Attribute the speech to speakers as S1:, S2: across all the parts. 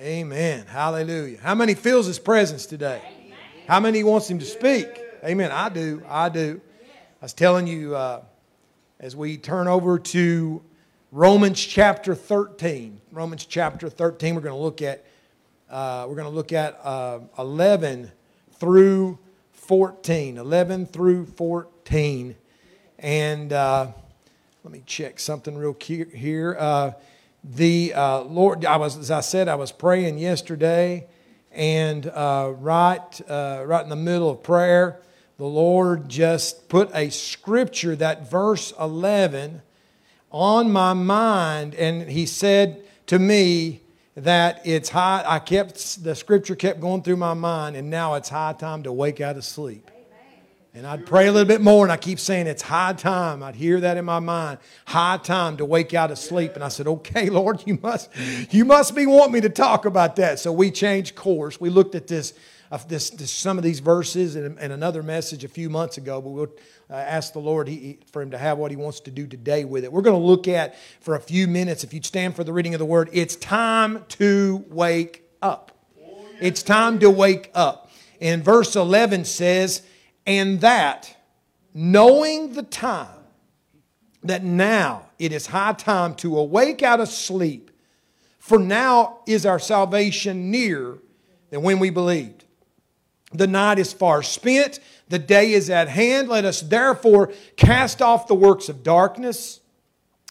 S1: Amen. Hallelujah. How many feels his presence today? How many wants him to speak? Amen. I do. I do. I was telling you uh, as we turn over to Romans chapter 13. Romans chapter 13. We're going to look at uh, we're going to look at uh, 11 through 14. 11 through 14. And uh, let me check something real here. The uh, Lord, I was, as I said, I was praying yesterday, and uh, right, uh, right in the middle of prayer, the Lord just put a scripture, that verse 11, on my mind, and He said to me that it's high. I kept the scripture kept going through my mind, and now it's high time to wake out of sleep. And I'd pray a little bit more, and I keep saying, It's high time. I'd hear that in my mind. High time to wake out of sleep. And I said, Okay, Lord, you must, you must be wanting me to talk about that. So we changed course. We looked at this, uh, this, this some of these verses and, and, another message a few months ago, but we'll uh, ask the Lord he, for Him to have what He wants to do today with it. We're going to look at for a few minutes, if you'd stand for the reading of the Word, it's time to wake up. It's time to wake up. And verse 11 says, and that, knowing the time, that now it is high time to awake out of sleep, for now is our salvation nearer than when we believed. The night is far spent, the day is at hand. Let us therefore cast off the works of darkness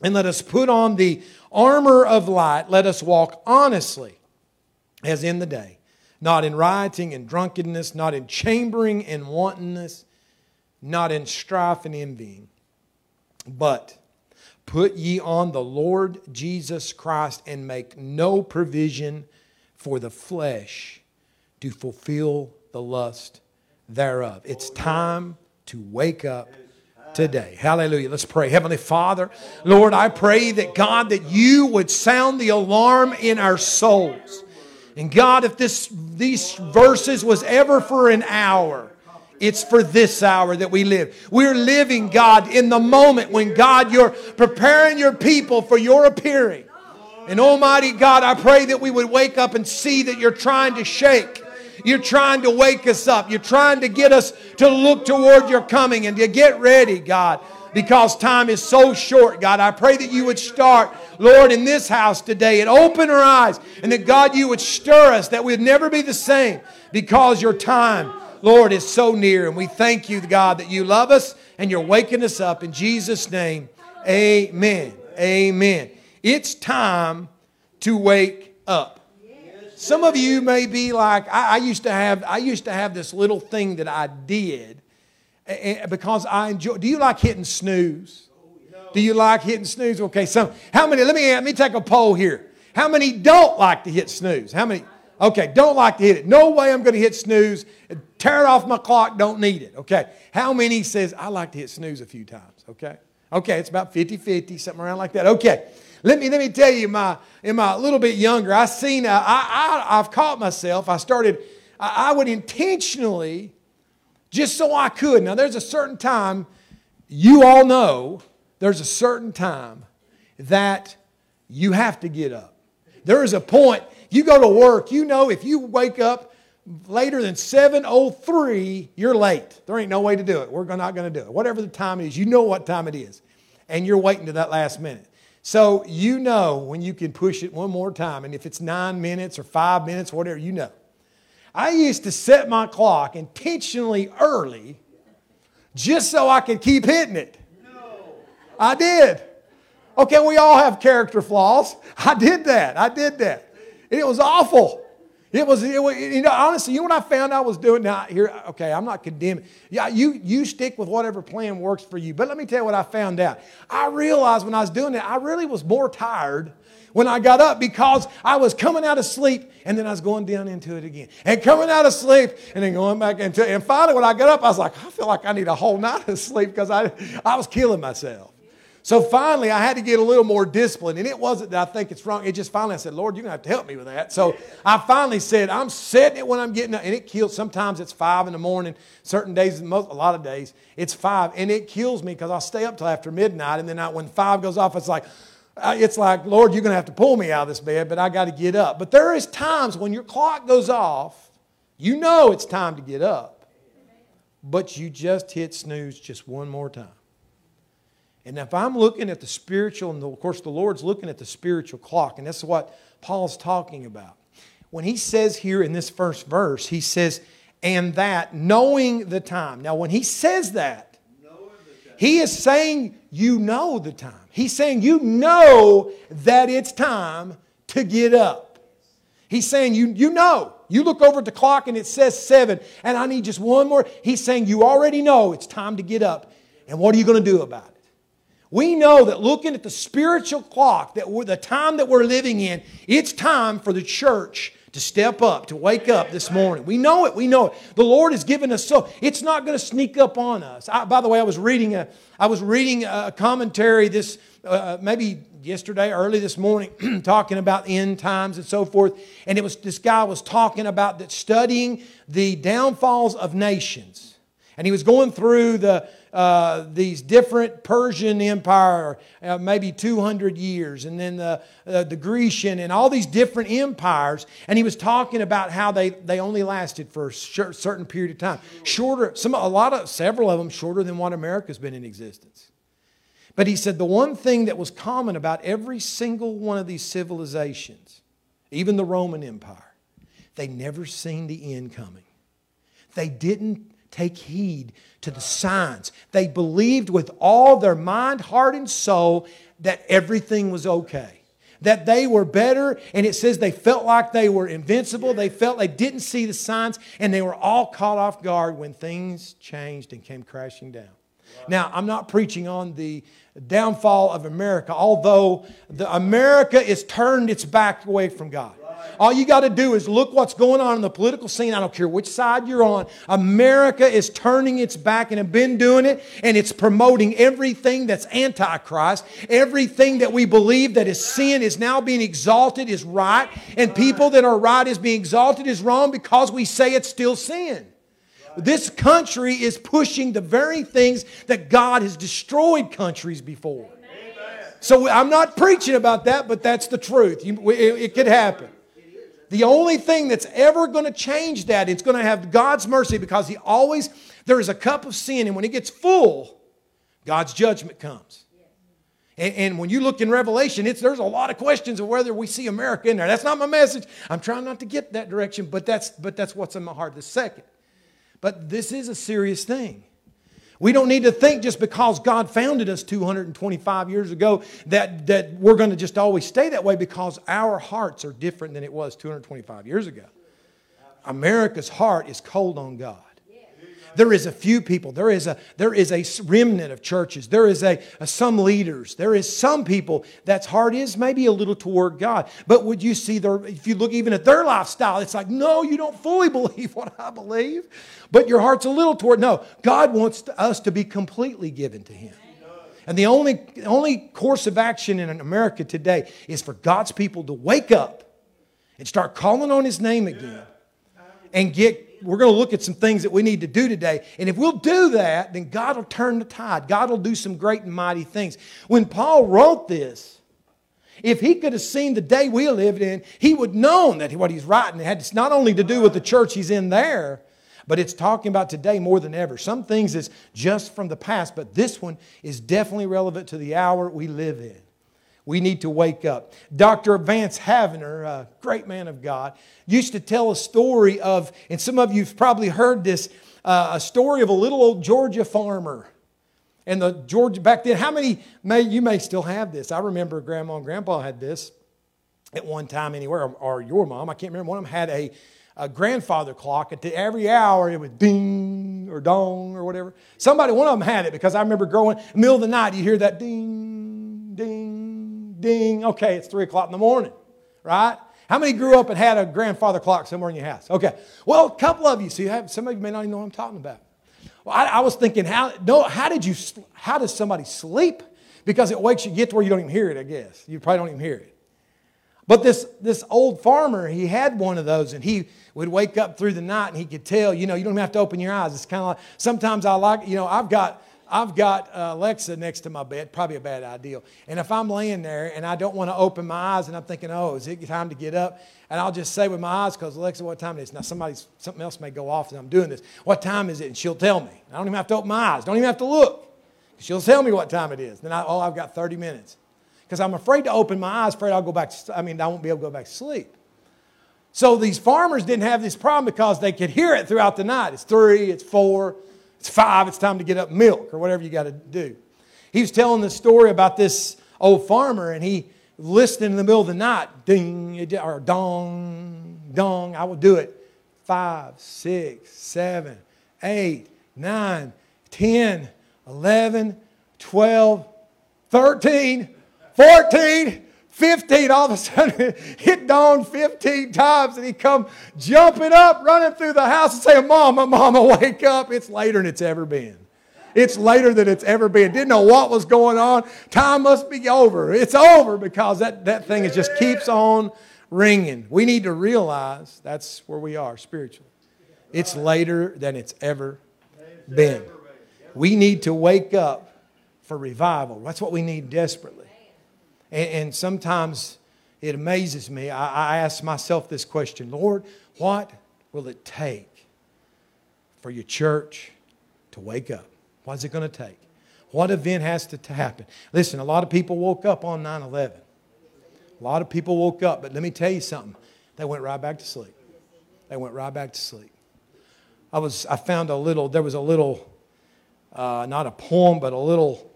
S1: and let us put on the armor of light. Let us walk honestly as in the day not in rioting and drunkenness, not in chambering and wantonness, not in strife and envying. But put ye on the Lord Jesus Christ and make no provision for the flesh to fulfill the lust thereof. It's time to wake up today. Hallelujah. Let's pray. Heavenly Father, Lord, I pray that God, that you would sound the alarm in our souls. And God, if this, these verses was ever for an hour, it's for this hour that we live. We're living, God, in the moment when, God, you're preparing your people for your appearing. And Almighty God, I pray that we would wake up and see that you're trying to shake. You're trying to wake us up. You're trying to get us to look toward your coming and to get ready, God because time is so short, God. I pray that you would start, Lord, in this house today and open our eyes, and that, God, you would stir us, that we'd never be the same because your time, Lord, is so near. And we thank you, God, that you love us and you're waking us up. In Jesus' name, amen. Amen. It's time to wake up. Some of you may be like, I, I used to have, I used to have this little thing that I did because I enjoy. Do you like hitting snooze? Do you like hitting snooze? Okay, some. How many? Let me let me take a poll here. How many don't like to hit snooze? How many? Okay, don't like to hit it. No way I'm going to hit snooze. Tear it off my clock. Don't need it. Okay. How many says I like to hit snooze a few times? Okay. Okay, it's about 50-50, something around like that. Okay. Let me let me tell you, my in my little bit younger, I seen I, I I've caught myself. I started. I, I would intentionally just so I could. Now, there's a certain time, you all know, there's a certain time that you have to get up. There is a point, you go to work, you know, if you wake up later than 7.03, you're late. There ain't no way to do it. We're not going to do it. Whatever the time is, you know what time it is. And you're waiting to that last minute. So you know when you can push it one more time. And if it's nine minutes or five minutes, whatever, you know. I used to set my clock intentionally early just so I could keep hitting it. I did. Okay, we all have character flaws. I did that. I did that. And it was awful. It was, it was, you know, honestly, you know what I found I was doing now? Here, okay, I'm not condemning. Yeah, you, you stick with whatever plan works for you. But let me tell you what I found out. I realized when I was doing that, I really was more tired when I got up because I was coming out of sleep and then I was going down into it again. And coming out of sleep and then going back into it. And finally, when I got up, I was like, I feel like I need a whole night of sleep because I, I was killing myself. So finally, I had to get a little more discipline. And it wasn't that I think it's wrong. It just finally, I said, Lord, you're going to have to help me with that. So I finally said, I'm setting it when I'm getting up. And it kills. Sometimes it's five in the morning. Certain days, most, a lot of days, it's five. And it kills me because I'll stay up till after midnight. And then I, when five goes off, it's like, uh, it's like, Lord, you're going to have to pull me out of this bed, but I got to get up. But there is times when your clock goes off, you know it's time to get up, but you just hit snooze just one more time. And if I'm looking at the spiritual, and of course the Lord's looking at the spiritual clock, and that's what Paul's talking about. When he says here in this first verse, he says, and that knowing the time. Now, when he says that, he is saying you know the time. He's saying you know that it's time to get up. He's saying you, you know. You look over at the clock and it says seven, and I need just one more. He's saying you already know it's time to get up. And what are you going to do about it? We know that looking at the spiritual clock, that the time that we're living in, it's time for the church to step up, to wake up this morning. We know it. We know it. The Lord has given us so. It's not going to sneak up on us. I, by the way, I was reading a, I was reading a commentary this uh, maybe yesterday, early this morning, talking about end times and so forth. And it was this guy was talking about that studying the downfalls of nations, and he was going through the uh, these different Persian Empire, uh, maybe 200 years, and then the, uh, the Grecian, and all these different empires. And he was talking about how they, they only lasted for a certain period of time. Shorter, some, a lot of, several of them shorter than what America's been in existence. But he said the one thing that was common about every single one of these civilizations, even the Roman Empire, they never seen the end coming. They didn't take heed to the signs. They believed with all their mind, heart, and soul that everything was okay. That they were better, and it says they felt like they were invincible. They felt they didn't see the signs, and they were all caught off guard when things changed and came crashing down. Now, I'm not preaching on the downfall of America, although the America is turned its back away from God. All you got to do is look what's going on in the political scene. I don't care which side you're on. America is turning its back and have been doing it, and it's promoting everything that's antichrist. Everything that we believe that is sin is now being exalted is right, and people that are right is being exalted is wrong because we say it's still sin. This country is pushing the very things that God has destroyed countries before. So I'm not preaching about that, but that's the truth. it could happen. The only thing that's ever going to change that, it's going to have God's mercy because He always, there is a cup of sin, and when it gets full, God's judgment comes. And, and when you look in Revelation, it's, there's a lot of questions of whether we see America in there. That's not my message. I'm trying not to get that direction, but that's, but that's what's in my heart The second. But this is a serious thing. We don't need to think just because God founded us 225 years ago that, that we're going to just always stay that way because our hearts are different than it was 225 years ago. America's heart is cold on God. There is a few people. There is a, there is a remnant of churches. There is a, a, some leaders. There is some people that's heart is maybe a little toward God. But would you see their, if you look even at their lifestyle, it's like, no, you don't fully believe what I believe. But your heart's a little toward, no, God wants us to be completely given to Him. And the only, only course of action in America today is for God's people to wake up and start calling on His name again and get we're going to look at some things that we need to do today. And if we'll do that, then God will turn the tide. God will do some great and mighty things. When Paul wrote this, if he could have seen the day we lived in, he would have known that what he's writing had not only to do with the church he's in there, but it's talking about today more than ever. Some things is just from the past, but this one is definitely relevant to the hour we live in. We need to wake up. Dr. Vance Havner, a great man of God, used to tell a story of, and some of you've probably heard this, uh, a story of a little old Georgia farmer. And the Georgia back then, how many may you may still have this? I remember grandma and grandpa had this at one time anywhere, or, or your mom, I can't remember. One of them had a, a grandfather clock. At every hour, it would ding or dong or whatever. Somebody, one of them had it because I remember growing, middle of the night, you hear that ding, ding, ding. Okay, it's three o'clock in the morning, right? How many grew up and had a grandfather clock somewhere in your house? Okay. Well, a couple of you. So you have, some of you may not even know what I'm talking about. Well, I, I was thinking, how, no, how did you, how does somebody sleep? Because it wakes you, get to where you don't even hear it, I guess. You probably don't even hear it. But this, this old farmer, he had one of those, and he would wake up through the night and he could tell, you know, you don't have to open your eyes. It's kind of like, sometimes I like, you know, I've got, I've got uh, Alexa next to my bed, probably a bad idea. And if I'm laying there and I don't want to open my eyes and I'm thinking, oh, is it time to get up? And I'll just say with my eyes closed, Alexa, what time it is? Now somebody's something else may go off as I'm doing this. What time is it? And she'll tell me. I don't even have to open my eyes. Don't even have to look. She'll tell me what time it is. Then I, oh, I've got 30 minutes. Because I'm afraid to open my eyes, afraid I'll go back. To, I mean, I won't be able to go back to sleep. So these farmers didn't have this problem because they could hear it throughout the night. It's three, it's four, it's five, it's time to get up milk or whatever you got to do. He was telling the story about this old farmer and he listened in the middle of the night, ding, or dong, dong. I will do it. Five, six, seven, eight, nine, ten, eleven, twelve, thirteen, fourteen. 15, all of a sudden hit Dawn 15 times and he come jumping up, running through the house and saying, Mama, Mama, wake up. It's later than it's ever been. It's later than it's ever been. Didn't know what was going on. Time must be over. It's over because that, that thing is just keeps on ringing. We need to realize that's where we are spiritually. It's later than it's ever been. We need to wake up for revival. That's what we need desperately. And, and sometimes it amazes me. I, I ask myself this question Lord, what will it take for your church to wake up? What's it going to take? What event has to happen? Listen, a lot of people woke up on 9 11. A lot of people woke up, but let me tell you something. They went right back to sleep. They went right back to sleep. I was, I found a little, there was a little, uh, not a poem, but a little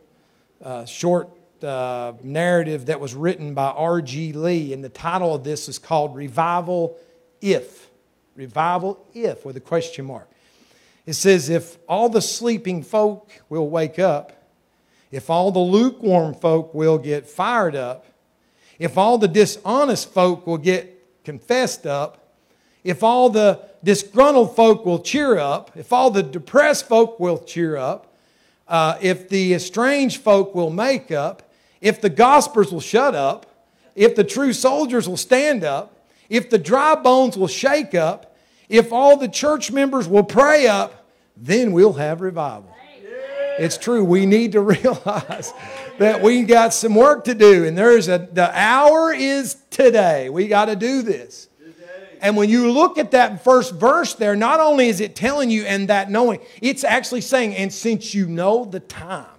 S1: uh, short uh, narrative that was written by R.G. Lee, and the title of this is called Revival If. Revival If, with a question mark. It says, If all the sleeping folk will wake up, if all the lukewarm folk will get fired up, if all the dishonest folk will get confessed up, if all the disgruntled folk will cheer up, if all the depressed folk will cheer up, uh, if the estranged folk will make up, if the gospels will shut up, if the true soldiers will stand up, if the dry bones will shake up, if all the church members will pray up, then we'll have revival. It's true. We need to realize that we got some work to do, and there's a the hour is today. We got to do this. And when you look at that first verse there, not only is it telling you and that knowing, it's actually saying, and since you know the time,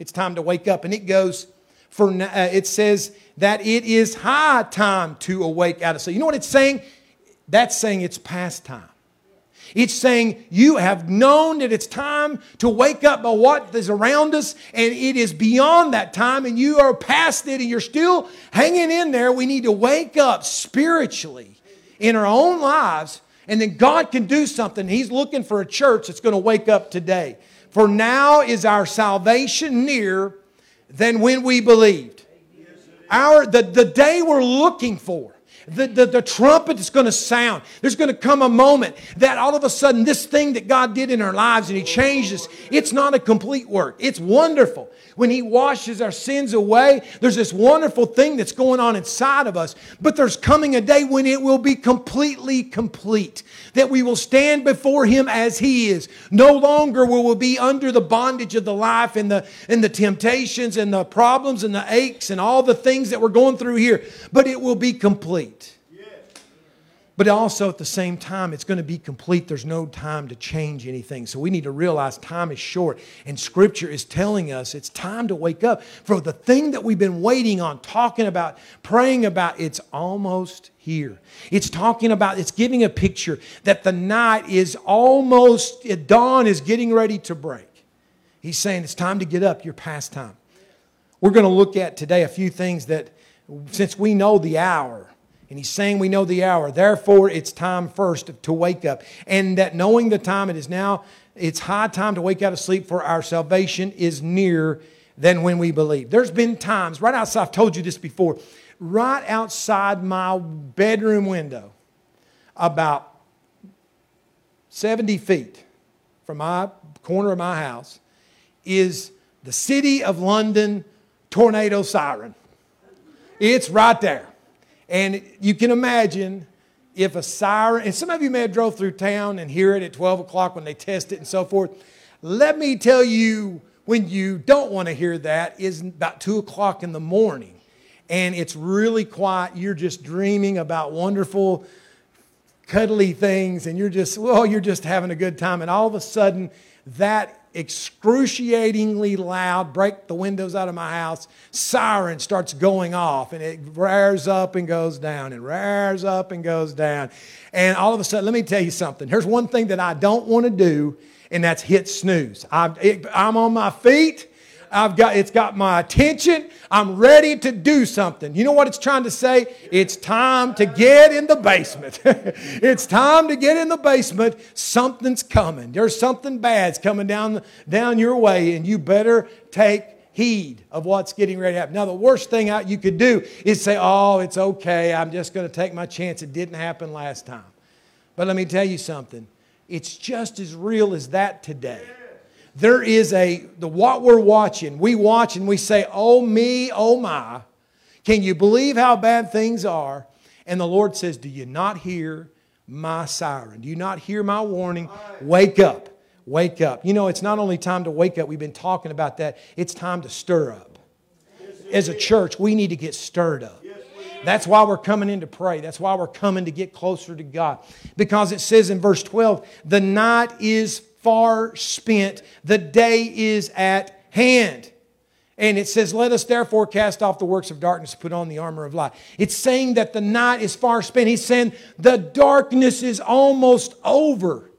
S1: it's time to wake up. And it goes, for uh, it says that it is high time to awake out of sleep. You know what it's saying? That's saying it's past time. It's saying you have known that it's time to wake up by what is around us, and it is beyond that time, and you are past it, and you're still hanging in there. We need to wake up spiritually in our own lives, and then God can do something. He's looking for a church that's going to wake up today. For now is our salvation nearer than when we believed. Our, the, the day we're looking for the, the, the trumpet is going to sound. There's going to come a moment that all of a sudden, this thing that God did in our lives and He changed us, it's not a complete work. It's wonderful. When He washes our sins away, there's this wonderful thing that's going on inside of us. But there's coming a day when it will be completely complete, that we will stand before Him as He is. No longer will we be under the bondage of the life and the, and the temptations and the problems and the aches and all the things that we're going through here, but it will be complete. But also at the same time, it's going to be complete. There's no time to change anything. So we need to realize time is short. And Scripture is telling us it's time to wake up for the thing that we've been waiting on, talking about, praying about. It's almost here. It's talking about, it's giving a picture that the night is almost, dawn is getting ready to break. He's saying it's time to get up. You're past time. We're going to look at today a few things that, since we know the hour, and he's saying we know the hour. Therefore, it's time first to wake up. And that knowing the time, it is now, it's high time to wake out of sleep, for our salvation is nearer than when we believe. There's been times, right outside, I've told you this before, right outside my bedroom window, about 70 feet from my corner of my house, is the city of London tornado siren. It's right there. And you can imagine if a siren, and some of you may have drove through town and hear it at 12 o'clock when they test it and so forth. Let me tell you when you don't want to hear that is about two o'clock in the morning and it's really quiet. You're just dreaming about wonderful, cuddly things, and you're just, well, you're just having a good time. And all of a sudden, that excruciatingly loud, break the windows out of my house, siren starts going off and it rears up and goes down and rears up and goes down. And all of a sudden, let me tell you something. Here's one thing that I don't want to do, and that's hit snooze. It, I'm on my feet. I've got, it's got my attention. I'm ready to do something. You know what it's trying to say? It's time to get in the basement. it's time to get in the basement. Something's coming. There's something bad's coming down, down your way, and you better take heed of what's getting ready to happen. Now, the worst thing you could do is say, Oh, it's okay. I'm just going to take my chance. It didn't happen last time. But let me tell you something it's just as real as that today there is a, the what we're watching, we watch and we say, oh me, oh my. Can you believe how bad things are? And the Lord says, Do you not hear my siren? Do you not hear my warning? Wake up. Wake up. You know, it's not only time to wake up, we've been talking about that, it's time to stir up. As a church, we need to get stirred up. That's why we're coming in to pray. That's why we're coming to get closer to God. Because it says in verse 12, the night is far spent. The day is at hand. And it says, Let us therefore cast off the works of darkness, put on the armor of light. It's saying that the night is far spent. He's saying the darkness is almost over.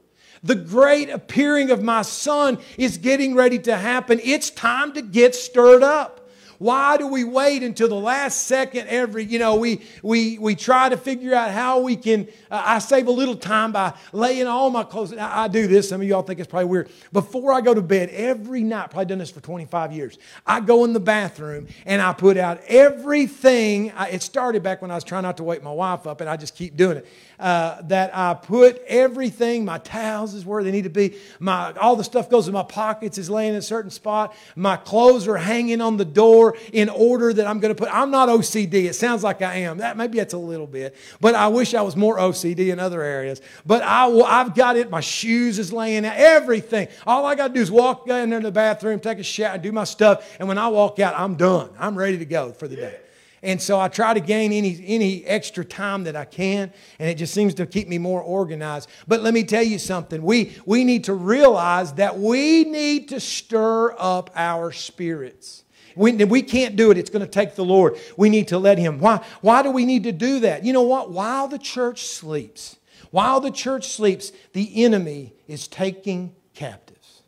S1: The great appearing of my son is getting ready to happen. It's time to get stirred up. Why do we wait until the last second every, you know, we, we, we try to figure out how we can, uh, I save a little time by laying all my clothes. I, I, do this. Some of y'all think it's probably weird. Before I go to bed every night, probably done this for 25 years, I go in the bathroom and I put out everything. I, it started back when I was trying not to wake my wife up and I just keep doing it. Uh, that I put everything, my towels is where they need to be. My, all the stuff goes in my pockets is laying in a certain spot. My clothes are hanging on the door in order that I'm going to put. I'm not OCD. It sounds like I am. That maybe that's a little bit, but I wish I was more OCD in other areas. But I, I've got it. My shoes is laying out. Everything. All I got to do is walk in there to the bathroom, take a shower, do my stuff, and when I walk out, I'm done. I'm ready to go for the day. And so I try to gain any, any extra time that I can, and it just seems to keep me more organized. But let me tell you something. We, we need to realize that we need to stir up our spirits. We, we can't do it. It's going to take the Lord. We need to let Him. Why, why do we need to do that? You know what? While the church sleeps, while the church sleeps, the enemy is taking captives.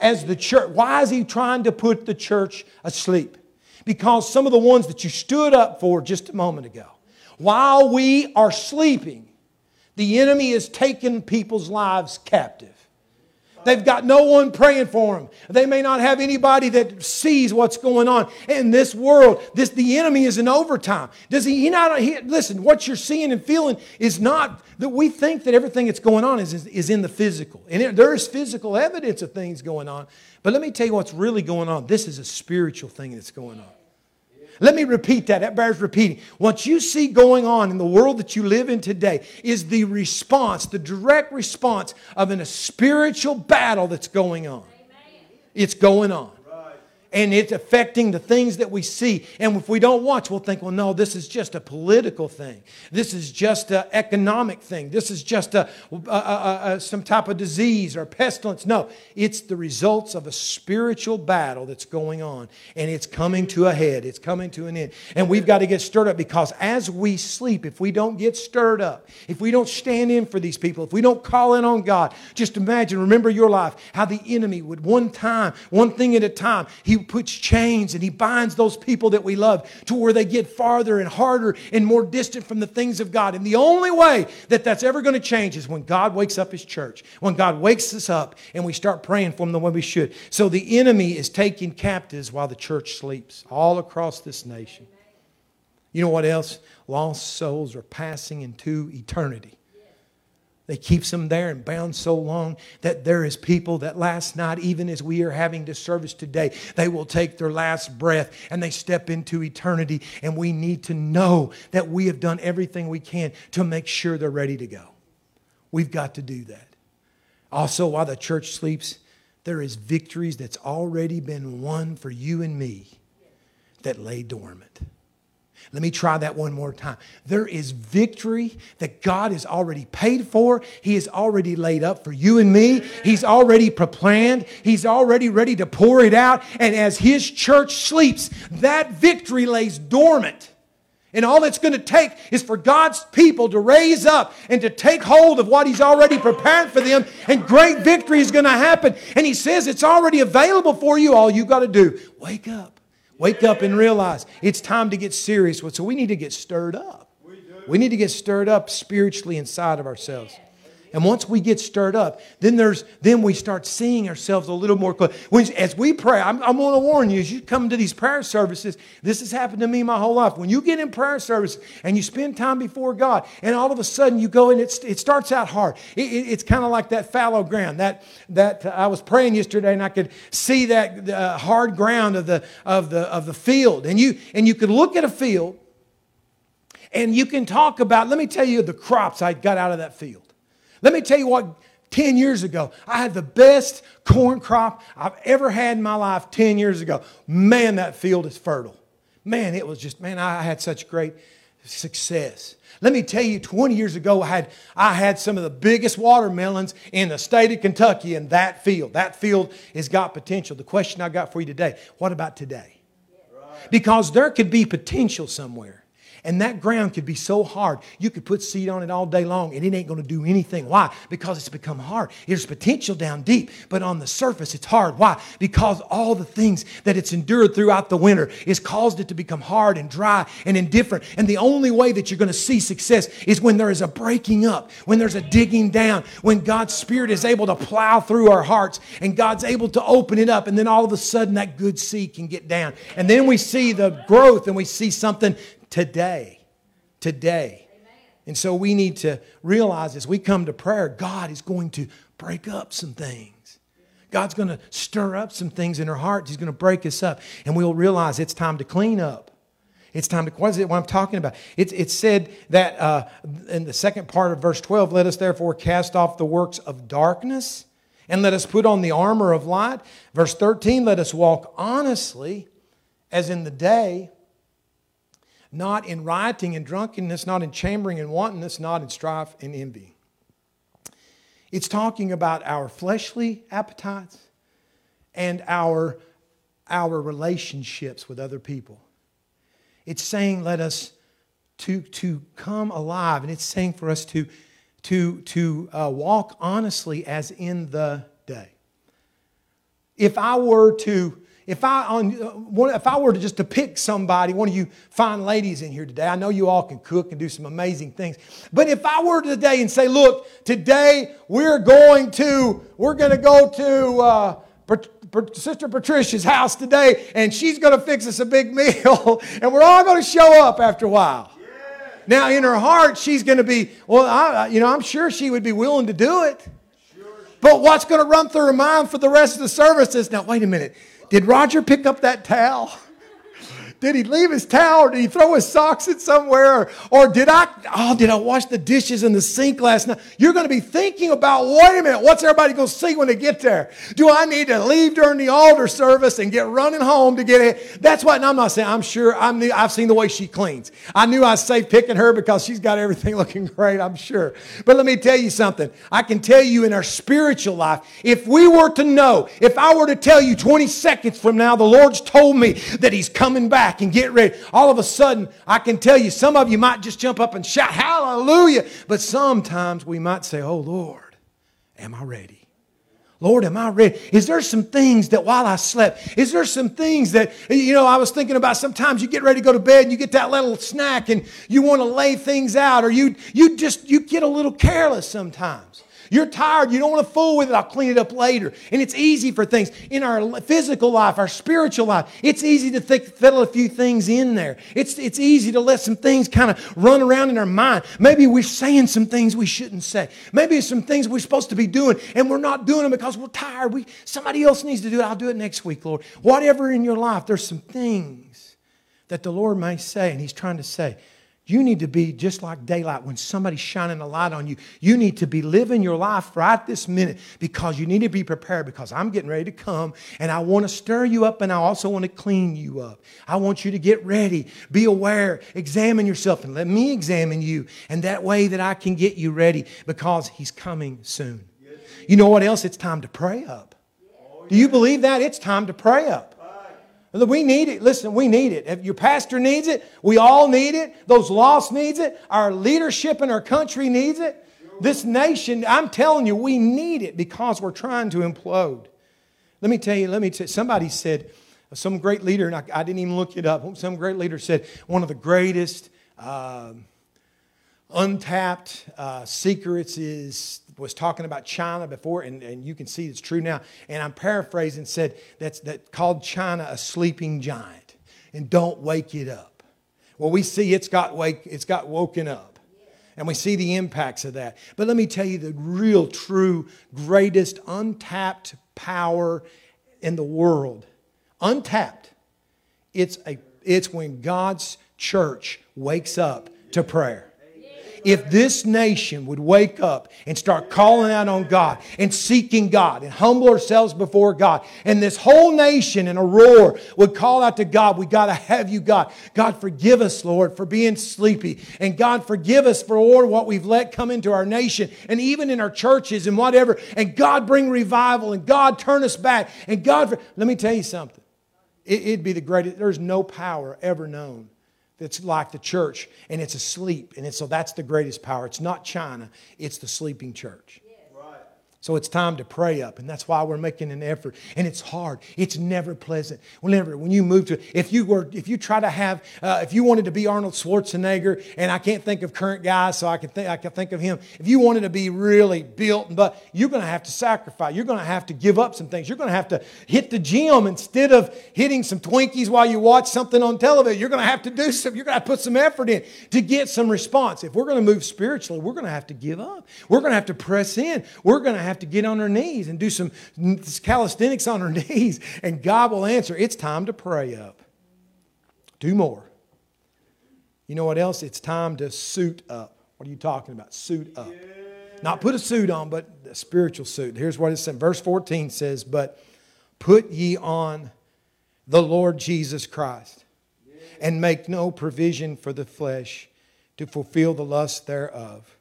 S1: As the church, why is he trying to put the church asleep? because some of the ones that you stood up for just a moment ago, while we are sleeping, the enemy is taking people's lives captive. They've got no one praying for them. They may not have anybody that sees what's going on in this world. This the enemy is in overtime. Does he, he not he, listen? What you're seeing and feeling is not that we think that everything that's going on is, is, is in the physical, and it, there is physical evidence of things going on. But let me tell you what's really going on. This is a spiritual thing that's going on. Let me repeat that. That bears repeating. What you see going on in the world that you live in today is the response, the direct response of a spiritual battle that's going on. It's going on and it's affecting the things that we see. And if we don't watch, we'll think, well, no, this is just a political thing. This is just an economic thing. This is just a, a, a, a, some type of disease or pestilence. No, it's the results of a spiritual battle that's going on, and it's coming to a head. It's coming to an end. And we've got to get stirred up because as we sleep, if we don't get stirred up, if we don't stand in for these people, if we don't call in on God, just imagine, remember your life, how the enemy would one time, one thing at a time, he puts chains and he binds those people that we love to where they get farther and harder and more distant from the things of God. And the only way that that's ever going to change is when God wakes up his church, when God wakes us up and we start praying for them the way we should. So the enemy is taking captives while the church sleeps all across this nation. You know what else? Lost souls are passing into eternity. They keeps them there and bound so long that there is people that last night, even as we are having this service today, they will take their last breath and they step into eternity. And we need to know that we have done everything we can to make sure they're ready to go. We've got to do that. Also, while the church sleeps, there is victories that's already been won for you and me that lay dormant. Let me try that one more time. There is victory that God has already paid for. He has already laid up for you and me. He's already preplanned. He's already ready to pour it out. And as His church sleeps, that victory lays dormant. And all it's going to take is for God's people to raise up and to take hold of what He's already prepared for them, and great victory is going to happen. And He says it's already available for you. All you've got to do, wake up. Wake up and realize it's time to get serious. So we need to get stirred up. We need to get stirred up spiritually inside of ourselves. And once we get stirred up, then there's then we start seeing ourselves a little more close. As we pray, I'm, I'm going to warn you, as you come to these prayer services, this has happened to me my whole life. When you get in prayer service and you spend time before God, and all of a sudden you go and it, it starts out hard. It, it, it's kind of like that fallow ground. That that uh, I was praying yesterday, and I could see that uh, hard ground of the of the of the field, and you and you could look at a field, and you can talk about. Let me tell you the crops I got out of that field. Let me tell you what, 10 years ago, I had the best corn crop I've ever had in my life 10 years ago. Man, that field is fertile. Man, it was just, man, I had such great success. Let me tell you, 20 years ago, I had, I had some of the biggest watermelons in the state of Kentucky in that field. That field has got potential. The question I got for you today what about today? Because there could be potential somewhere. And that ground could be so hard, you could put seed on it all day long and it ain't going to do anything. Why? Because it's become hard. There's potential down deep, but on the surface it's hard. Why? Because all the things that it's endured throughout the winter has caused it to become hard and dry and indifferent. And the only way that you're going to see success is when there is a breaking up, when there's a digging down, when God's Spirit is able to plow through our hearts and God's able to open it up. And then all of a sudden that good seed can get down. And then we see the growth and we see something today. Today. And so we need to realize as we come to prayer, God is going to break up some things. God's going to stir up some things in our hearts. He's going to break us up. And we'll realize it's time to clean up. It's time to, what is it what I'm talking about? It's, it's said that uh, in the second part of verse 12, let us therefore cast off the works of darkness and let us put on the armor of light. Verse 13, let us walk honestly as in the day not in rioting and drunkenness, not in chambering and wantonness, not in strife and envy. It's talking about our fleshly appetites and our, our relationships with other people. It's saying, let us to, to come alive, and it's saying for us to, to, to uh, walk honestly as in the day. If I were to if I, on, if I were to just to pick somebody, one of you fine ladies in here today, I know you all can cook and do some amazing things. But if I were today and say, look, today we're going to, we're going to go to uh, Sister Patricia's house today, and she's going to fix us a big meal, and we're all going to show up after a while. Now, in her heart, she's going to be, well, I, you know, I'm sure she would be willing to do it. But what's going to run through her mind for the rest of the service is, now, wait a minute. Did Roger pick up that towel? Did he leave his towel or did he throw his socks in somewhere? Or, did I, oh, did I wash the dishes in the sink last night? You're going to be thinking about, wait a minute, what's everybody going to see when they get there? Do I need to leave during the altar service and get running home to get it? That's what, and I'm not saying, I'm sure, I'm the, I've seen the way she cleans. I knew I was safe picking her because she's got everything looking great, I'm sure. But let me tell you something. I can tell you in our spiritual life, if we were to know, if I were to tell you 20 seconds from now, the Lord's told me that He's coming back back and get ready. All of a sudden, I can tell you, some of you might just jump up and shout, Hallelujah. But sometimes we might say, Oh Lord, am I ready? Lord, am I ready? Is there some things that while I slept, is there some things that, you know, I was thinking about sometimes you get ready to go to bed and you get that little snack and you want to lay things out or you, you just, you get a little careless sometimes. You're tired. You don't want to fool with it. I'll clean it up later. And it's easy for things in our physical life, our spiritual life. It's easy to fiddle a few things in there. It's, it's easy to let some things kind of run around in our mind. Maybe we're saying some things we shouldn't say. Maybe it's some things we're supposed to be doing and we're not doing them because we're tired. We, somebody else needs to do it. I'll do it next week, Lord. Whatever in your life, there's some things that the Lord may say, and He's trying to say, You need to be just like daylight when somebody's shining a light on you. You need to be living your life right this minute because you need to be prepared because I'm getting ready to come and I want to stir you up and I also want to clean you up. I want you to get ready, be aware, examine yourself, and let me examine you. And that way that I can get you ready because He's coming soon. You know what else? It's time to pray up. Do you believe that? It's time to pray up. We need it. Listen, we need it. If your pastor needs it, we all need it. Those lost needs it. Our leadership in our country needs it. This nation, I'm telling you, we need it because we're trying to implode. Let me tell you, let me tell you, somebody said, some great leader, and I, I didn't even look it up, some great leader said, one of the greatest uh, untapped uh, secrets is was talking about China before, and, and you can see it's true now. And I'm paraphrasing, said that's that called China a sleeping giant, and don't wake it up. Well, we see it's got wake, it's got woken up. And we see the impacts of that. But let me tell you the real, true, greatest untapped power in the world. Untapped. It's, a, it's when God's church wakes up to prayer if this nation would wake up and start calling out on God and seeking God and humble ourselves before God, and this whole nation in a roar would call out to God, We got to have you, God. God, forgive us, Lord, for being sleepy. And God, forgive us for, Lord, what we've let come into our nation and even in our churches and whatever. And God, bring revival and God, turn us back. And God, let me tell you something. It'd be the greatest, there's no power ever known that's like the church and it's asleep. And so that's the greatest power. It's not China, it's the sleeping church. So it's time to pray up, and that's why we're making an effort. And it's hard. It's never pleasant. Whenever when you move to, if you were, if you try to have, uh, if you wanted to be Arnold Schwarzenegger, and I can't think of current guys, so I can think, I can think of him. If you wanted to be really built, but you're going to have to sacrifice. You're going to have to give up some things. You're going to have to hit the gym instead of hitting some Twinkies while you watch something on television. You're going to have to do some. You're going to to put some effort in to get some response. If we're going to move spiritually, we're going to have to give up. We're going to have to press in. We're going to have have to get on our knees and do some calisthenics on our knees, and God will answer. It's time to pray up. Do more. You know what else? It's time to suit up. What are you talking about? Suit up. Not put a suit on, but a spiritual suit. Here's what it says. Verse 14 says, But put ye on the Lord Jesus Christ, and make no provision for the flesh to fulfill the lust thereof.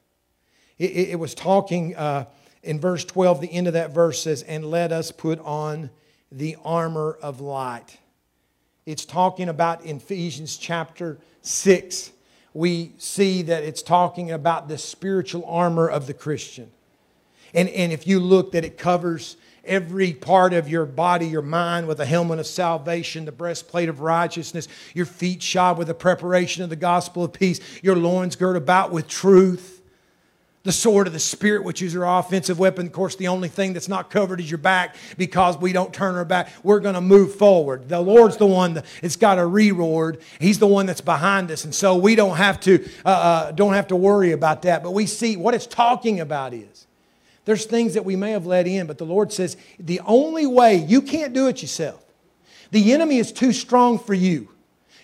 S1: It, it, it was talking. Uh, in verse 12, the end of that verse says, And let us put on the armor of light. It's talking about in Ephesians chapter 6. We see that it's talking about the spiritual armor of the Christian. And, and if you look, that it covers every part of your body, your mind, with a helmet of salvation, the breastplate of righteousness, your feet shod with the preparation of the gospel of peace, your loins girt about with truth the sword of the Spirit, which is your offensive weapon. Of course, the only thing that's not covered is your back because we don't turn our back. We're going to move forward. The Lord's the one that's got a reward. He's the one that's behind us, and so we don't have to uh, uh, don't have to worry about that. But we see what it's talking about is there's things that we may have let in, but the Lord says the only way you can't do it yourself. The enemy is too strong for you.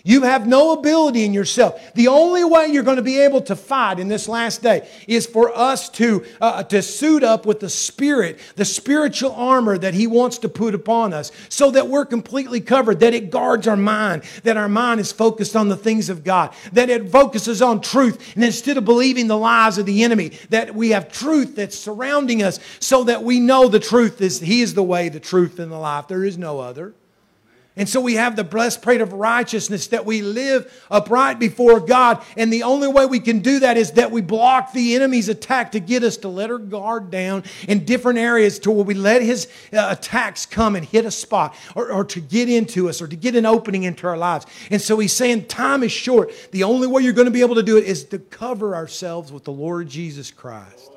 S1: You have no ability in yourself. The only way you're going to be able to fight in this last day is for us to, uh, to suit up with the Spirit, the spiritual armor that He wants to put upon us, so that we're completely covered, that it guards our mind, that our mind is focused on the things of God, that it focuses on truth, and instead of believing the lies of the enemy, that we have truth that's surrounding us, so that we know the truth is He is the way, the truth, and the life. There is no other. And so we have the breastplate of righteousness that we live upright before God. And the only way we can do that is that we block the enemy's attack to get us to let our guard down in different areas to where we let his uh, attacks come and hit a spot or, or to get into us or to get an opening into our lives. And so he's saying time is short. The only way you're going to be able to do it is to cover ourselves with the Lord Jesus Christ.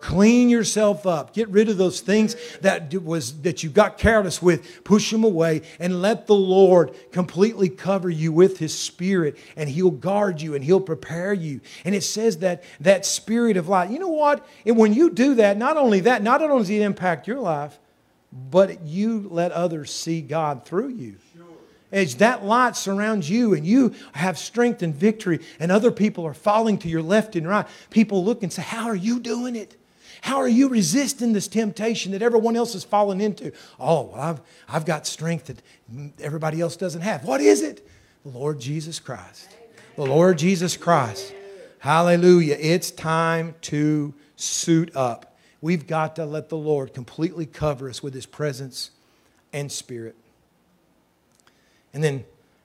S1: Clean yourself up. Get rid of those things that was that you got careless with. Push them away and let the Lord completely cover you with his spirit and he'll guard you and he'll prepare you. And it says that that spirit of light. You know what? And when you do that, not only that, not only does it impact your life, but you let others see God through you. as that light surrounds you and you have strength and victory, and other people are falling to your left and right, people look and say, How are you doing it? How are you resisting this temptation that everyone else has fallen into? Oh, well, I've, I've got strength that everybody else doesn't have. What is it? The Lord Jesus Christ. The Lord Jesus Christ. Hallelujah. It's time to suit up. We've got to let the Lord completely cover us with His presence and spirit. And then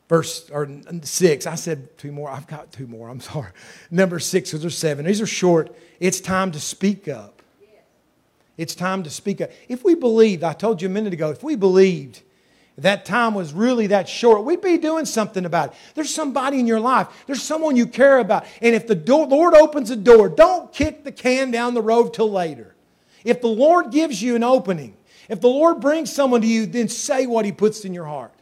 S1: verse or six, I said two more. I've got two more. I'm sorry. Number six, or seven. These are short. It's time to speak up. It's time to speak up. If we believed, I told you a minute ago, if we believed that time was really that short, we'd be doing something about it. There's somebody in your life, there's someone you care about. And if the door, Lord opens a door, don't kick the can down the road till later. If the Lord gives you an opening, if the Lord brings someone to you, then say what He puts in your heart.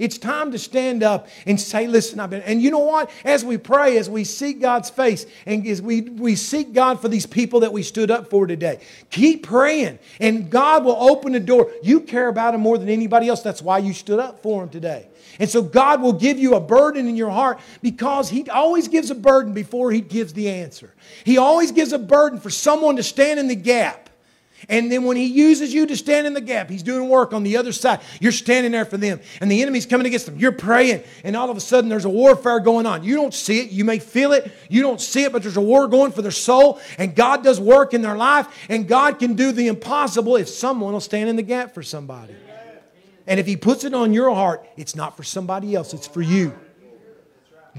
S1: It's time to stand up and say, listen, I've been. And you know what? As we pray, as we seek God's face, and as we, we seek God for these people that we stood up for today, keep praying, and God will open the door. You care about them more than anybody else. That's why you stood up for them today. And so God will give you a burden in your heart because He always gives a burden before He gives the answer. He always gives a burden for someone to stand in the gap. And then when he uses you to stand in the gap, he's doing work on the other side. You're standing there for them. And the enemy's coming against them. You're praying. And all of a sudden, there's a warfare going on. You don't see it. You may feel it. You don't see it, but there's a war going for their soul. And God does work in their life. And God can do the impossible if someone will stand in the gap for somebody. And if he puts it on your heart, it's not for somebody else, it's for you.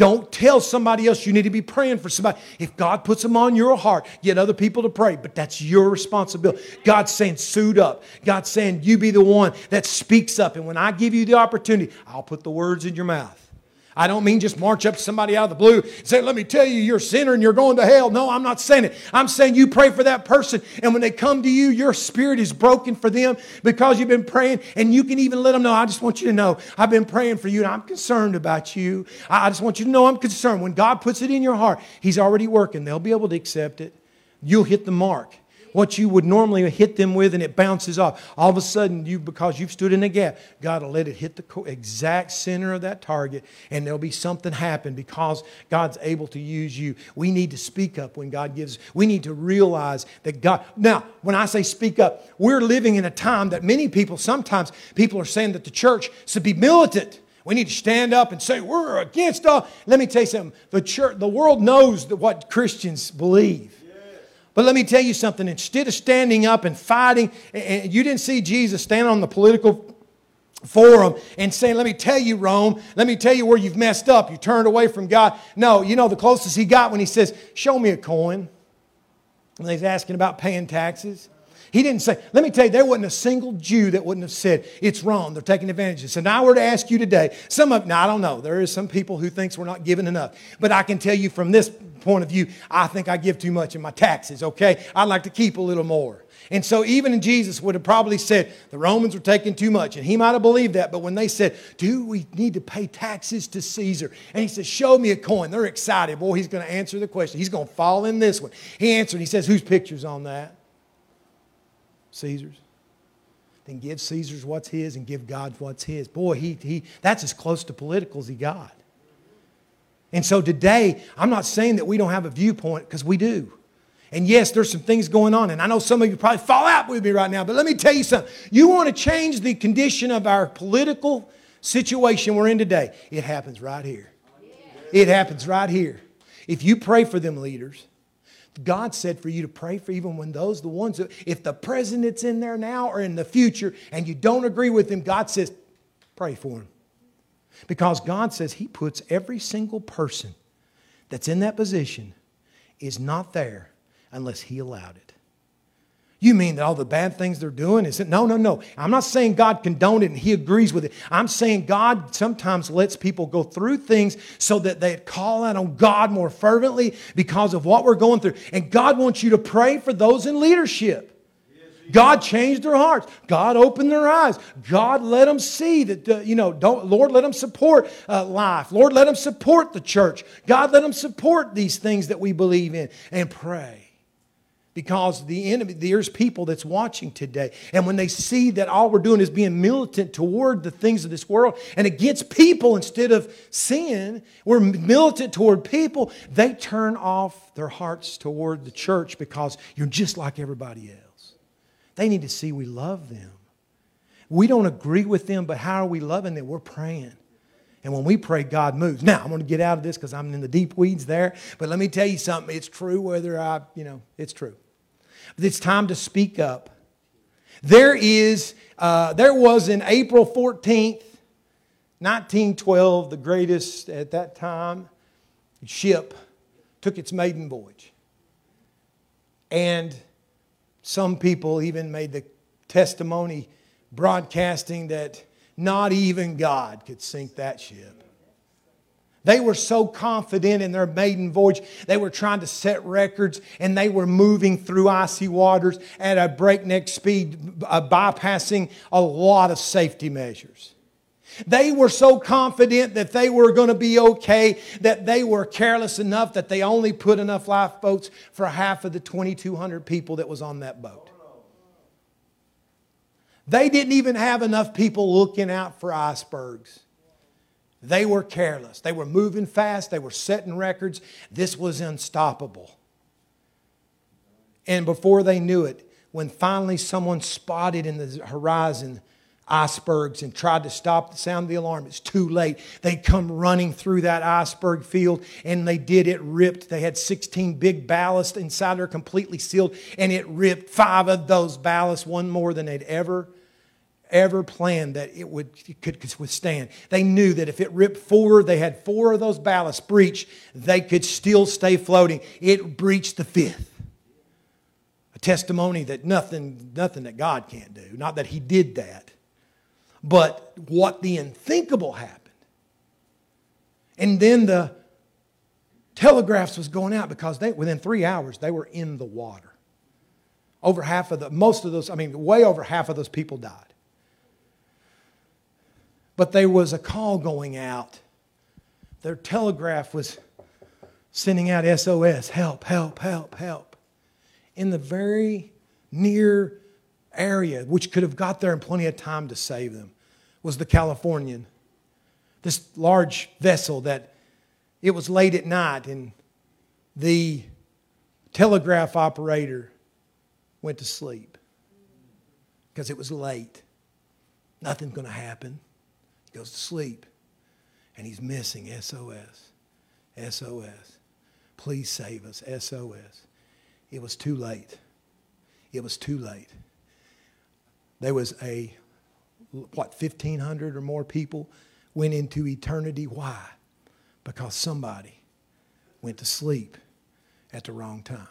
S1: Don't tell somebody else you need to be praying for somebody. If God puts them on your heart, get other people to pray, but that's your responsibility. God's saying, suit up. God's saying, you be the one that speaks up. And when I give you the opportunity, I'll put the words in your mouth. I don't mean just march up to somebody out of the blue and say, Let me tell you, you're a sinner and you're going to hell. No, I'm not saying it. I'm saying you pray for that person, and when they come to you, your spirit is broken for them because you've been praying, and you can even let them know, I just want you to know, I've been praying for you, and I'm concerned about you. I just want you to know I'm concerned. When God puts it in your heart, He's already working. They'll be able to accept it. You'll hit the mark what you would normally hit them with and it bounces off. All of a sudden, you because you've stood in the gap, God will let it hit the exact center of that target and there'll be something happen because God's able to use you. We need to speak up when God gives. We need to realize that God. Now, when I say speak up, we're living in a time that many people, sometimes people are saying that the church should be militant. We need to stand up and say, we're against all. Let me tell you something. The church, the world knows what Christians believe. But let me tell you something. Instead of standing up and fighting, and you didn't see Jesus stand on the political forum and saying, Let me tell you, Rome, let me tell you where you've messed up. You turned away from God. No, you know, the closest he got when he says, Show me a coin. And he's asking about paying taxes. He didn't say, let me tell you, there wasn't a single Jew that wouldn't have said, it's wrong, they're taking advantage of So now I were to ask you today, some of, now I don't know, there is some people who thinks we're not giving enough. But I can tell you from this point of view, I think I give too much in my taxes, okay? I'd like to keep a little more. And so even Jesus would have probably said the Romans were taking too much. And he might have believed that. But when they said, do we need to pay taxes to Caesar? And he said, show me a coin. They're excited. Boy, he's going to answer the question. He's going to fall in this one. He answered. He says, whose picture's on that? Caesar's. Then give Caesar's what's his and give God what's his. Boy, he, he, that's as close to political as he got. And so today, I'm not saying that we don't have a viewpoint because we do. And yes, there's some things going on. And I know some of you probably fall out with me right now, but let me tell you something. You want to change the condition of our political situation we're in today, it happens right here. It happens right here. If you pray for them leaders, God said for you to pray for even when those, the ones, that, if the president's in there now or in the future and you don't agree with him, God says, pray for him. Because God says He puts every single person that's in that position is not there unless He allowed it. You mean that all the bad things they're doing is it? No, no, no. I'm not saying God condoned it and He agrees with it. I'm saying God sometimes lets people go through things so that they call out on God more fervently because of what we're going through. And God wants you to pray for those in leadership. God changed their hearts. God opened their eyes. God let them see that, uh, you know, don't, Lord, let them support uh, life. Lord, let them support the church. God, let them support these things that we believe in and pray. because the enemy there's people that's watching today and when they see that all we're doing is being militant toward the things of this world and against people instead of sin we're militant toward people they turn off their hearts toward the church because you're just like everybody else they need to see we love them we don't agree with them but how are we loving them we're praying and when we pray, God moves. Now, I'm going to get out of this because I'm in the deep weeds there. But let me tell you something. It's true whether I, you know, it's true. But it's time to speak up. There is, uh, there was in April 14th, 1912, the greatest at that time ship took its maiden voyage. And some people even made the testimony broadcasting that not even God could sink that ship. They were so confident in their maiden voyage. They were trying to set records and they were moving through icy waters at a breakneck speed, bypassing a lot of safety measures. They were so confident that they were going to be okay that they were careless enough that they only put enough lifeboats for half of the 2,200 people that was on that boat. They didn't even have enough people looking out for icebergs. They were careless. They were moving fast. They were setting records. This was unstoppable. And before they knew it, when finally someone spotted in the horizon icebergs and tried to stop the sound of the alarm, it's too late. They come running through that iceberg field and they did. It ripped. They had 16 big ballasts inside there, completely sealed, and it ripped five of those ballasts, one more than they'd ever ever planned that it would it could withstand. They knew that if it ripped four, they had four of those ballasts breach, they could still stay floating. It breached the fifth. A testimony that nothing, nothing that God can't do. Not that He did that, but what the unthinkable happened. And then the telegraphs was going out because they within three hours they were in the water. Over half of the most of those, I mean, way over half of those people died. But there was a call going out. Their telegraph was sending out SOS help, help, help, help. In the very near area, which could have got there in plenty of time to save them, was the Californian. This large vessel that it was late at night and the telegraph operator went to sleep because it was late. Nothing's going to happen He goes to sleep and he's missing SOS. SOS. Please save us. SOS. It was too late. It was too late. There was a, what, 1,500 or more people went into eternity. Why? Because somebody went to sleep at the wrong time.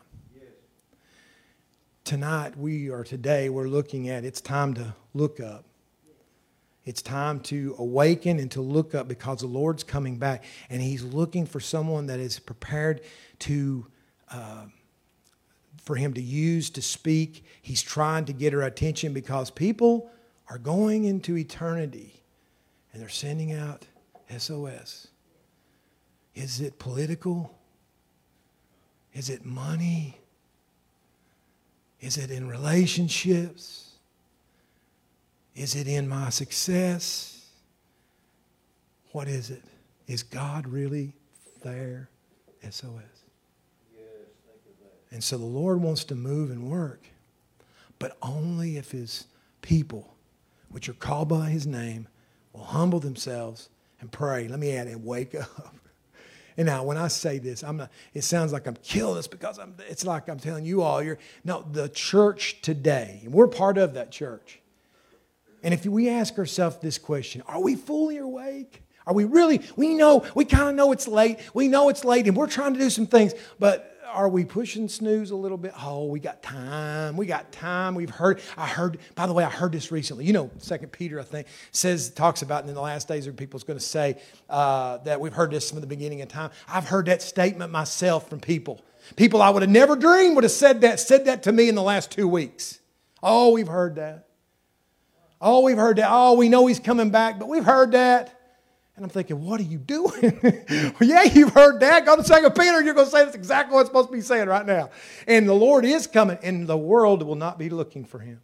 S1: Tonight, we are today, we're looking at it's time to look up. It's time to awaken and to look up because the Lord's coming back and He's looking for someone that is prepared to. Uh, for him to use to speak. He's trying to get her attention because people are going into eternity and they're sending out SOS. Is it political? Is it money? Is it in relationships? Is it in my success? What is it? Is God really there? SOS. And so the Lord wants to move and work, but only if his people, which are called by his name, will humble themselves and pray. Let me add and wake up. And now, when I say this, I'm not, it sounds like I'm killing this because I'm, it's like I'm telling you all, you're, no, the church today, and we're part of that church. And if we ask ourselves this question, are we fully awake? Are we really, we know, we kind of know it's late. We know it's late and we're trying to do some things, but are we pushing snooze a little bit? Oh, we got time. We got time. We've heard, I heard, by the way, I heard this recently. You know, Second Peter, I think, says, talks about in the last days where people's going to say uh, that we've heard this from the beginning of time. I've heard that statement myself from people. People I would have never dreamed would have said that, said that to me in the last two weeks. Oh, we've heard that. Oh, we've heard that. Oh, we know he's coming back, but we've heard that. And I'm thinking, what are you doing? well, yeah, you've heard that. Go to Second Peter, you're going to say that's exactly what's supposed to be saying right now. And the Lord is coming, and the world will not be looking for him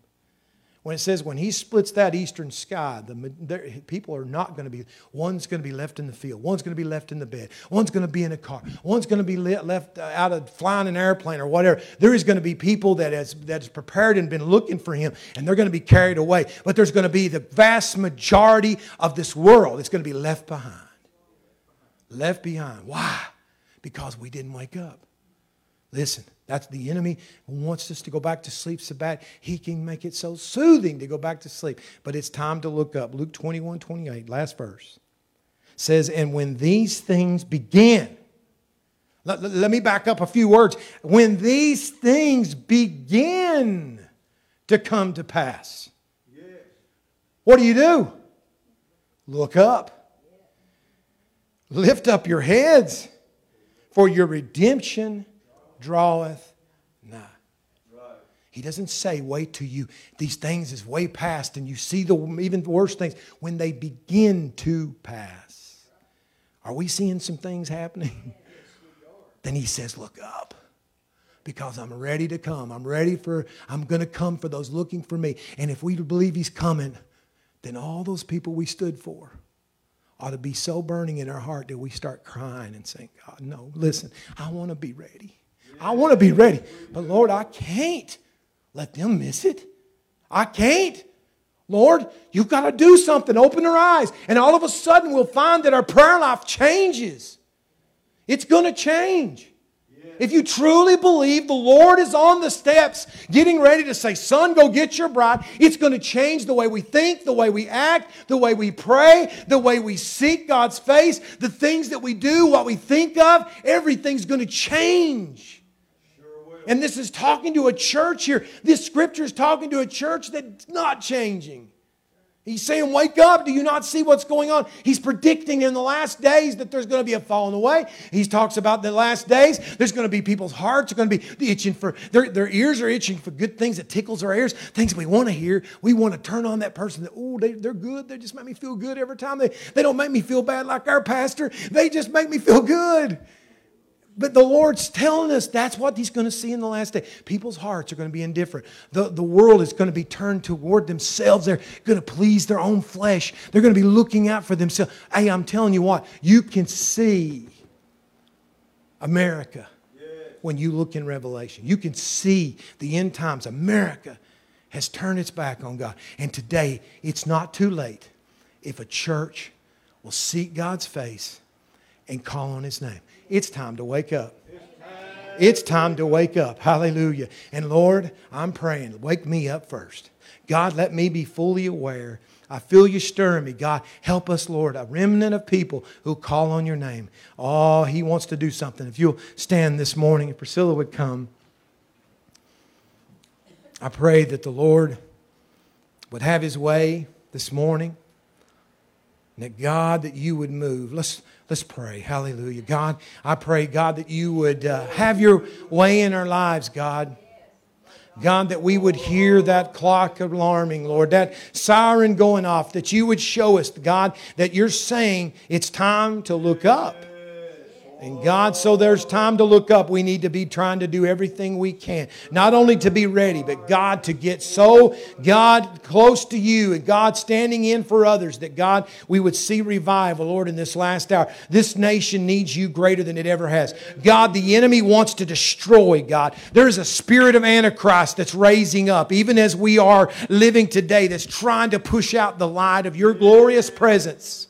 S1: when it says when he splits that eastern sky, the people are not going to be. One's going to be left in the field. One's going to be left in the bed. One's going to be in a car. One's going to be left uh, out of flying an airplane or whatever. There is going to be people that has that is prepared and been looking for him, and they're going to be carried away. But there's going to be the vast majority of this world. that's going to be left behind. Left behind. Why? Because we didn't wake up. Listen, that's the enemy who wants us to go back to sleep so bad. He can make it so soothing to go back to sleep. But it's time to look up. Luke 21 28, last verse, says, And when these things begin, let, let me back up a few words. When these things begin to come to pass, what do you do? Look up. Lift up your heads, for your redemption draweth nigh. He doesn't say, wait till you, these things is way past and you see the even worse things when they begin to pass. Are we seeing some things happening? then he says, look up because I'm ready to come. I'm ready for, I'm going to come for those looking for me. And if we believe he's coming, then all those people we stood for ought to be so burning in our heart that we start crying and saying, God, no, listen, I want to be ready. I want to be ready. But Lord, I can't let them miss it. I can't. Lord, you've got to do something. Open their eyes. And all of a sudden, we'll find that our prayer life changes. It's going to change. If you truly believe the Lord is on the steps, getting ready to say, Son, go get your bride, it's going to change the way we think, the way we act, the way we pray, the way we seek God's face, the things that we do, what we think of. Everything's going to change. And this is talking to a church here. This scripture is talking to a church that's not changing. He's saying, Wake up. Do you not see what's going on? He's predicting in the last days that there's going to be a falling away. He talks about the last days. There's going to be people's hearts are going to be itching for, their, their ears are itching for good things that tickles our ears, things we want to hear. We want to turn on that person that, oh, they, they're good. They just make me feel good every time. They, they don't make me feel bad like our pastor. They just make me feel good. But the Lord's telling us that's what He's going to see in the last day. People's hearts are going to be indifferent. The, the world is going to be turned toward themselves. They're going to please their own flesh. They're going to be looking out for themselves. Hey, I'm telling you what, you can see America when you look in Revelation. You can see the end times. America has turned its back on God. And today, it's not too late if a church will seek God's face and call on His name. It's time to wake up. It's time to wake up. Hallelujah. And Lord, I'm praying, wake me up first. God, let me be fully aware. I feel you stirring me. God, help us, Lord, a remnant of people who call on your name. Oh, He wants to do something. If you'll stand this morning, if Priscilla would come, I pray that the Lord would have His way this morning. And that God, that you would move. Let's Let's pray. Hallelujah. God, I pray, God, that you would uh, have your way in our lives, God. God, that we would hear that clock alarming, Lord, that siren going off, that you would show us, God, that you're saying it's time to look up. And God, so there's time to look up. We need to be trying to do everything we can. Not only to be ready, but God, to get so, God, close to you and God standing in for others, that God, we would see revival, Lord, in this last hour. This nation needs you greater than it ever has. God, the enemy wants to destroy, God. There is a spirit of Antichrist that's raising up, even as we are living today, that's trying to push out the light of your glorious presence.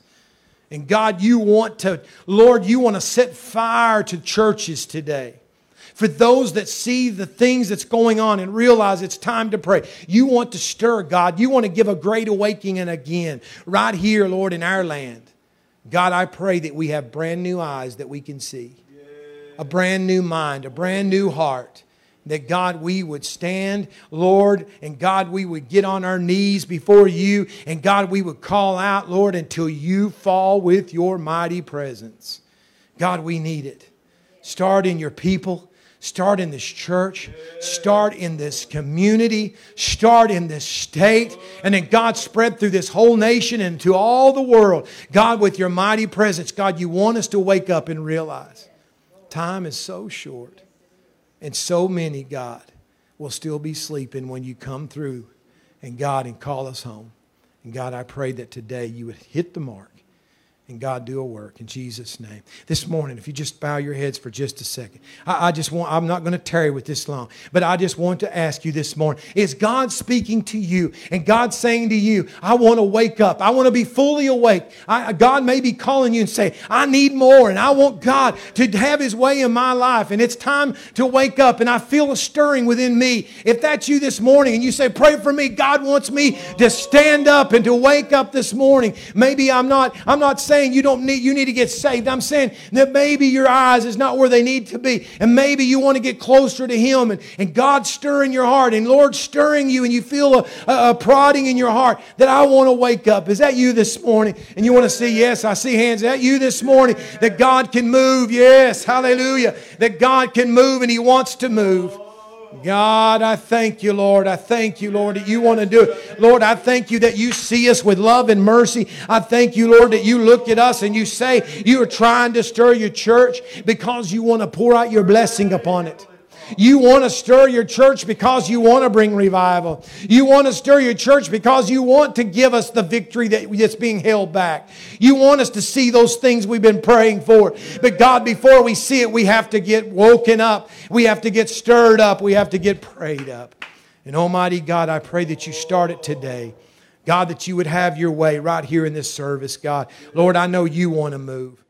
S1: And God, you want to, Lord, you want to set fire to churches today. For those that see the things that's going on and realize it's time to pray, you want to stir, God. You want to give a great awakening again, right here, Lord, in our land. God, I pray that we have brand new eyes that we can see, a brand new mind, a brand new heart that God, we would stand, Lord, and God, we would get on our knees before you, and God, we would call out, Lord, until you fall with your mighty presence. God, we need it. Start in your people, Start in this church, start in this community, start in this state, and then God spread through this whole nation and to all the world. God, with your mighty presence, God, you want us to wake up and realize time is so short, and so many, God, will still be sleeping when you come through and God and call us home. And God, I pray that today you would hit the mark and God do a work in Jesus' name. This morning, if you just bow your heads for just a second, I, I just want, I'm not going to tarry with this long, but I just want to ask you this morning is God speaking to you and God saying to you, I want to wake up. I want to be fully awake. I, God may be calling you and say, I need more and I want God to have his way in my life and it's time to wake up and I feel a stirring within me. If that's you this morning and you say, pray for me, God wants me to stand up and to wake up this morning. Maybe I'm not, I'm not saying saying you don't need you need to get saved. I'm saying that maybe your eyes is not where they need to be. And maybe you want to get closer to him and, and God stirring your heart and Lord stirring you and you feel a, a, a prodding in your heart that I want to wake up. Is that you this morning? And you want to say, Yes, I see hands. Is that you this morning? That God can move. Yes, hallelujah. That God can move and He wants to move. God, I thank you, Lord. I thank you, Lord, that you want to do it. Lord, I thank you that you see us with love and mercy. I thank you, Lord, that you look at us and you say you are trying to stir your church because you want to pour out your blessing upon it. You want to stir your church because you want to bring revival. You want to stir your church because you want to give us the victory that's being held back. You want us to see those things we've been praying for. But God, before we see it, we have to get woken up. We have to get stirred up. We have to get prayed up. And Almighty God, I pray that you start it today. God, that you would have your way right here in this service, God. Lord, I know you want to move.